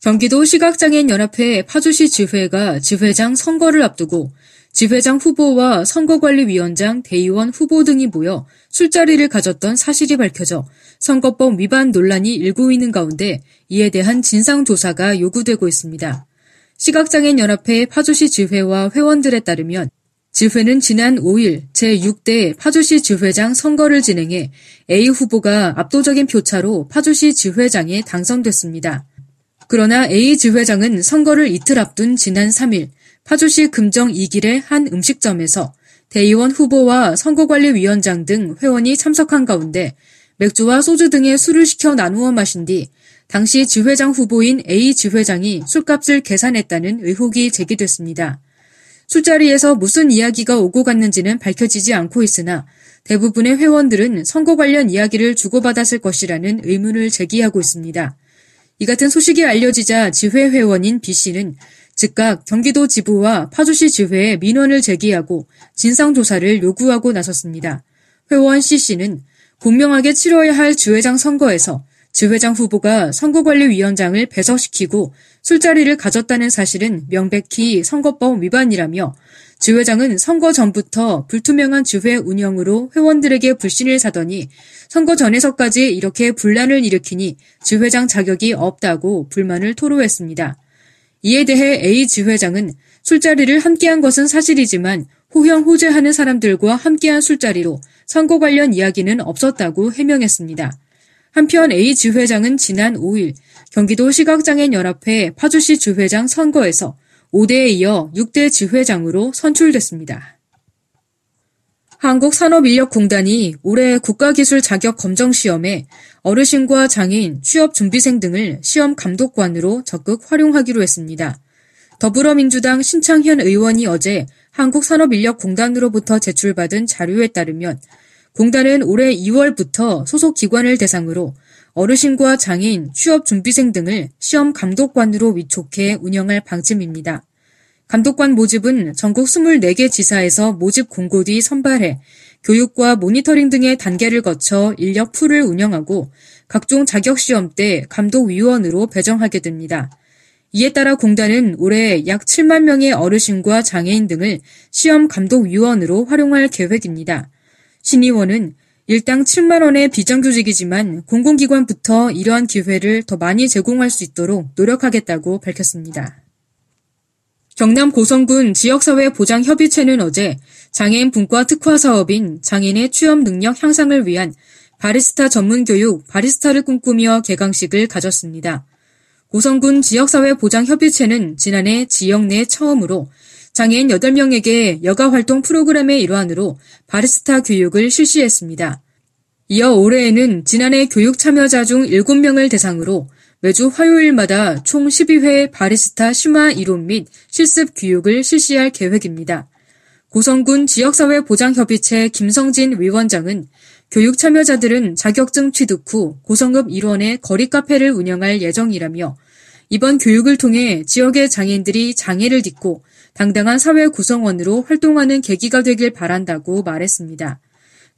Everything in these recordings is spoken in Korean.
경기도 시각장애인 연합회 파주시 지회가 지회장 선거를 앞두고 지회장 후보와 선거관리위원장, 대의원 후보 등이 모여 술자리를 가졌던 사실이 밝혀져 선거법 위반 논란이 일고 있는 가운데 이에 대한 진상조사가 요구되고 있습니다. 시각장애인 연합회 파주시 지회와 회원들에 따르면 지회는 지난 5일 제6대 파주시 지회장 선거를 진행해 A 후보가 압도적인 표차로 파주시 지회장에 당선됐습니다. 그러나 A 지회장은 선거를 이틀 앞둔 지난 3일 파주시 금정 2길의 한 음식점에서 대의원 후보와 선거관리위원장 등 회원이 참석한 가운데 맥주와 소주 등의 술을 시켜 나누어 마신 뒤 당시 지회장 후보인 A 지회장이 술값을 계산했다는 의혹이 제기됐습니다. 술자리에서 무슨 이야기가 오고 갔는지는 밝혀지지 않고 있으나 대부분의 회원들은 선거 관련 이야기를 주고받았을 것이라는 의문을 제기하고 있습니다. 이 같은 소식이 알려지자 지회 회원인 B 씨는 즉각 경기도 지부와 파주시 지회에 민원을 제기하고 진상조사를 요구하고 나섰습니다. 회원 C 씨는 분명하게 치러야 할 지회장 선거에서 지회장 후보가 선거관리위원장을 배석시키고 술자리를 가졌다는 사실은 명백히 선거법 위반이라며 지회장은 선거 전부터 불투명한 지회 운영으로 회원들에게 불신을 사더니 선거 전에서까지 이렇게 분란을 일으키니 지회장 자격이 없다고 불만을 토로했습니다. 이에 대해 A 지회장은 술자리를 함께한 것은 사실이지만 호형 호재하는 사람들과 함께한 술자리로 선거 관련 이야기는 없었다고 해명했습니다. 한편 A 지회장은 지난 5일 경기도 시각장애인 연합회 파주시 주회장 선거에서 5대에 이어 6대 지회장으로 선출됐습니다. 한국산업인력공단이 올해 국가기술 자격 검정 시험에 어르신과 장애인, 취업준비생 등을 시험 감독관으로 적극 활용하기로 했습니다. 더불어민주당 신창현 의원이 어제 한국산업인력공단으로부터 제출받은 자료에 따르면 공단은 올해 2월부터 소속 기관을 대상으로 어르신과 장애인, 취업준비생 등을 시험 감독관으로 위촉해 운영할 방침입니다. 감독관 모집은 전국 24개 지사에서 모집 공고 뒤 선발해 교육과 모니터링 등의 단계를 거쳐 인력 풀을 운영하고 각종 자격시험 때 감독위원으로 배정하게 됩니다. 이에 따라 공단은 올해 약 7만 명의 어르신과 장애인 등을 시험 감독위원으로 활용할 계획입니다. 신 의원은 일당 7만 원의 비정규직이지만 공공기관부터 이러한 기회를 더 많이 제공할 수 있도록 노력하겠다고 밝혔습니다. 경남 고성군 지역사회 보장협의체는 어제 장애인 분과 특화 사업인 장애인의 취업 능력 향상을 위한 바리스타 전문 교육 바리스타를 꿈꾸며 개강식을 가졌습니다. 고성군 지역사회 보장협의체는 지난해 지역 내 처음으로 장애인 8명에게 여가 활동 프로그램의 일환으로 바리스타 교육을 실시했습니다. 이어 올해에는 지난해 교육 참여자 중 7명을 대상으로 매주 화요일마다 총 12회 바리스타 심화 이론 및 실습 교육을 실시할 계획입니다. 고성군 지역사회 보장협의체 김성진 위원장은 교육 참여자들은 자격증 취득 후 고성읍 일원의 거리 카페를 운영할 예정이라며 이번 교육을 통해 지역의 장애인들이 장애를 딛고 당당한 사회 구성원으로 활동하는 계기가 되길 바란다고 말했습니다.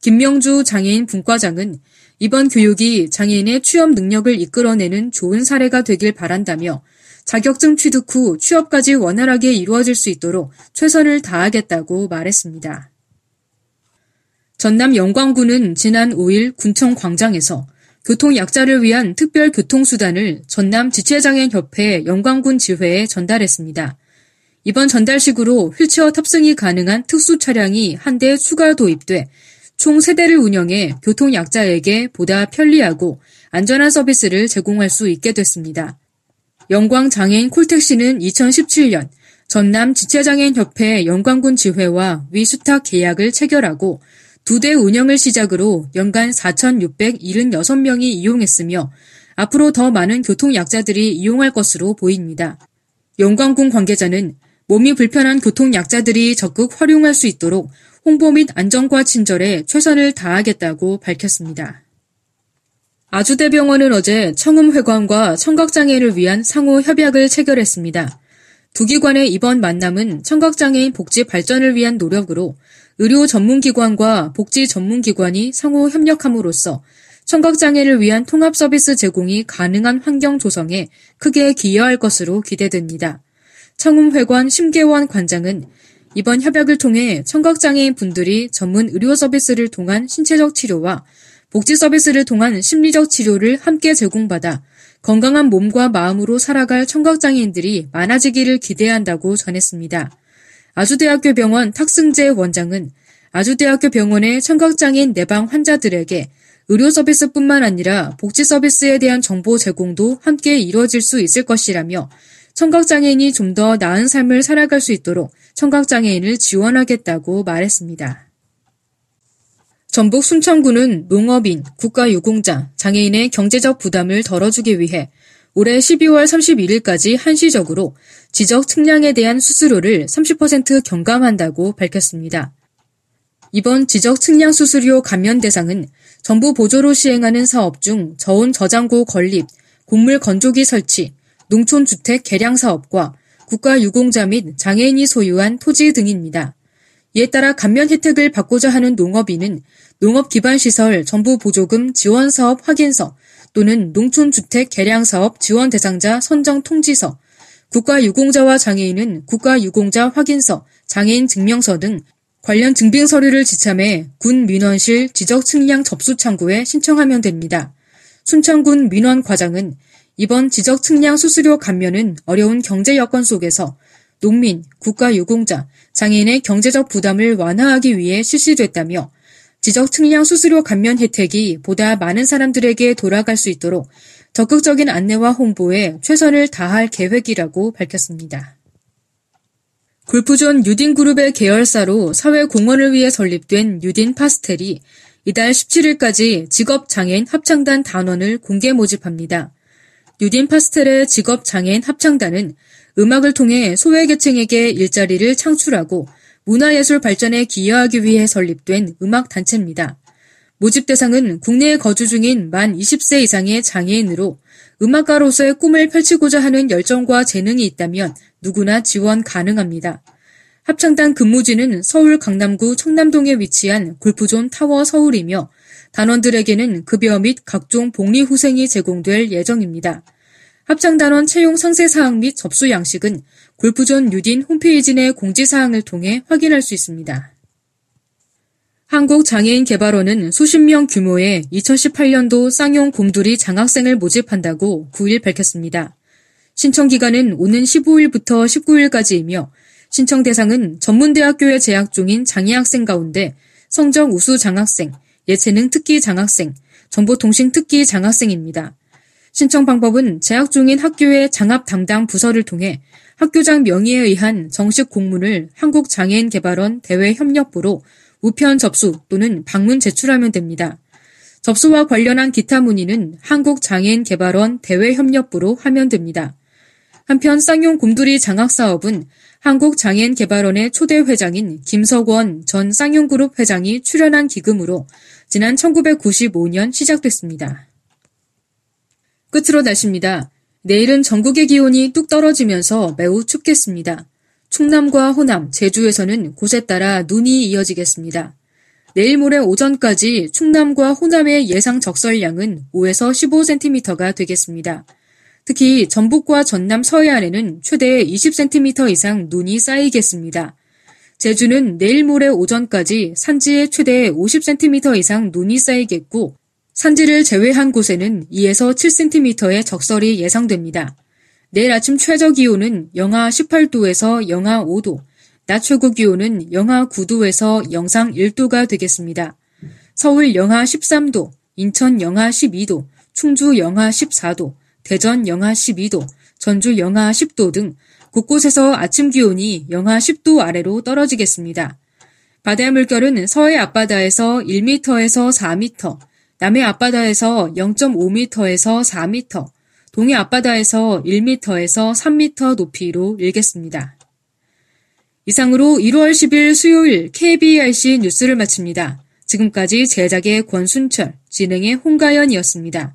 김명주 장애인 분과장은 이번 교육이 장애인의 취업 능력을 이끌어내는 좋은 사례가 되길 바란다며 자격증 취득 후 취업까지 원활하게 이루어질 수 있도록 최선을 다하겠다고 말했습니다. 전남 영광군은 지난 5일 군청 광장에서 교통약자를 위한 특별 교통수단을 전남 지체장애인협회 영광군 지회에 전달했습니다. 이번 전달식으로 휠체어 탑승이 가능한 특수 차량이 한 대 추가 도입돼 총 3대를 운영해 교통약자에게 보다 편리하고 안전한 서비스를 제공할 수 있게 됐습니다. 영광장애인 콜택시는 2017년 전남 지체장애인협회 영광군 지회와 위수탁 계약을 체결하고 두 대 운영을 시작으로 연간 4,676명이 이용했으며 앞으로 더 많은 교통약자들이 이용할 것으로 보입니다. 영광군 관계자는 몸이 불편한 교통약자들이 적극 활용할 수 있도록 홍보 및 안전과 친절에 최선을 다하겠다고 밝혔습니다. 아주대병원은 어제 청음회관과 청각장애를 위한 상호 협약을 체결했습니다. 두 기관의 이번 만남은 청각장애인 복지 발전을 위한 노력으로 의료 전문기관과 복지 전문기관이 상호 협력함으로써 청각장애를 위한 통합 서비스 제공이 가능한 환경 조성에 크게 기여할 것으로 기대됩니다. 청음회관 심계원 관장은 이번 협약을 통해 청각장애인 분들이 전문 의료 서비스를 통한 신체적 치료와 복지 서비스를 통한 심리적 치료를 함께 제공받아 건강한 몸과 마음으로 살아갈 청각장애인들이 많아지기를 기대한다고 전했습니다. 아주대학교 병원 탁승재 원장은 아주대학교 병원의 청각장애인 내방 환자들에게 의료 서비스뿐만 아니라 복지 서비스에 대한 정보 제공도 함께 이루어질 수 있을 것이라며 청각장애인이 좀 더 나은 삶을 살아갈 수 있도록 청각장애인을 지원하겠다고 말했습니다. 전북 순천구는 농업인, 국가유공자, 장애인의 경제적 부담을 덜어주기 위해 올해 12월 31일까지 한시적으로 지적 측량에 대한 수수료를 30% 경감한다고 밝혔습니다. 이번 지적 측량 수수료 감면 대상은 정부 보조로 시행하는 사업 중 저온 저장고 건립, 곡물 건조기 설치, 농촌주택 개량 사업과 국가유공자 및 장애인이 소유한 토지 등입니다. 이에 따라 감면 혜택을 받고자 하는 농업인은 농업기반시설 정부 보조금 지원사업 확인서 또는 농촌주택 개량사업 지원 대상자 선정 통지서, 국가유공자와 장애인은 국가유공자 확인서, 장애인 증명서 등 관련 증빙 서류를 지참해 군 민원실 지적 측량 접수 창구에 신청하면 됩니다. 순천군 민원 과장은 이번 지적 측량 수수료 감면은 어려운 경제 여건 속에서 농민, 국가 유공자, 장애인의 경제적 부담을 완화하기 위해 실시됐다며 지적 측량 수수료 감면 혜택이 보다 많은 사람들에게 돌아갈 수 있도록 적극적인 안내와 홍보에 최선을 다할 계획이라고 밝혔습니다. 골프존 유딘그룹의 계열사로 사회공헌을 위해 설립된 유딘 파스텔이 이달 17일까지 직업장애인 합창단 단원을 공개 모집합니다. 유딘 파스텔의 직업 장애인 합창단은 음악을 통해 소외계층에게 일자리를 창출하고 문화예술 발전에 기여하기 위해 설립된 음악단체입니다. 모집 대상은 국내에 거주 중인 만 20세 이상의 장애인으로 음악가로서의 꿈을 펼치고자 하는 열정과 재능이 있다면 누구나 지원 가능합니다. 합창단 근무지는 서울 강남구 청남동에 위치한 골프존 타워 서울이며 단원들에게는 급여 및 각종 복리 후생이 제공될 예정입니다. 합창단원 채용 상세 사항 및 접수 양식은 골프존 뉴딘 홈페이지 내 공지사항을 통해 확인할 수 있습니다. 한국장애인개발원은 수십 명 규모의 2018년도 쌍용 곰돌이 장학생을 모집한다고 9일 밝혔습니다. 신청 기간은 오는 15일부터 19일까지이며 신청 대상은 전문대학교에 재학 중인 장애 학생 가운데 성적 우수 장학생, 예체능 특기 장학생, 정보통신 특기 장학생입니다. 신청 방법은 재학 중인 학교의 장합 담당 부서를 통해 학교장 명의에 의한 정식 공문을 한국장애인개발원 대외협력부로 우편 접수 또는 방문 제출하면 됩니다. 접수와 관련한 기타 문의는 한국장애인개발원 대외협력부로 하면 됩니다. 한편 쌍용 곰돌이 장학사업은 한국장애인개발원의 초대 회장인 김석원 전 쌍용그룹 회장이 출연한 기금으로 지난 1995년 시작됐습니다. 끝으로 날씨입니다. 내일은 전국의 기온이 뚝 떨어지면서 매우 춥겠습니다. 충남과 호남, 제주에서는 곳에 따라 눈이 이어지겠습니다. 내일 모레 오전까지 충남과 호남의 예상 적설량은 5에서 15cm가 되겠습니다. 특히 전북과 전남 서해안에는 최대 20cm 이상 눈이 쌓이겠습니다. 제주는 내일 모레 오전까지 산지에 최대 50cm 이상 눈이 쌓이겠고 산지를 제외한 곳에는 2에서 7cm의 적설이 예상됩니다. 내일 아침 최저 기온은 영하 18도에서 영하 5도, 낮 최고 기온은 영하 9도에서 영상 1도가 되겠습니다. 서울 영하 13도, 인천 영하 12도, 충주 영하 14도, 대전 영하 12도, 전주 영하 10도 등 곳곳에서 아침 기온이 영하 10도 아래로 떨어지겠습니다. 바다의 물결은 서해 앞바다에서 1m에서 4m, 남해 앞바다에서 0.5m에서 4m, 동해 앞바다에서 1m에서 3m 높이로 일겠습니다. 이상으로 1월 10일 수요일 KBRC 뉴스를 마칩니다. 지금까지 제작의 권순철, 진행의 홍가연이었습니다.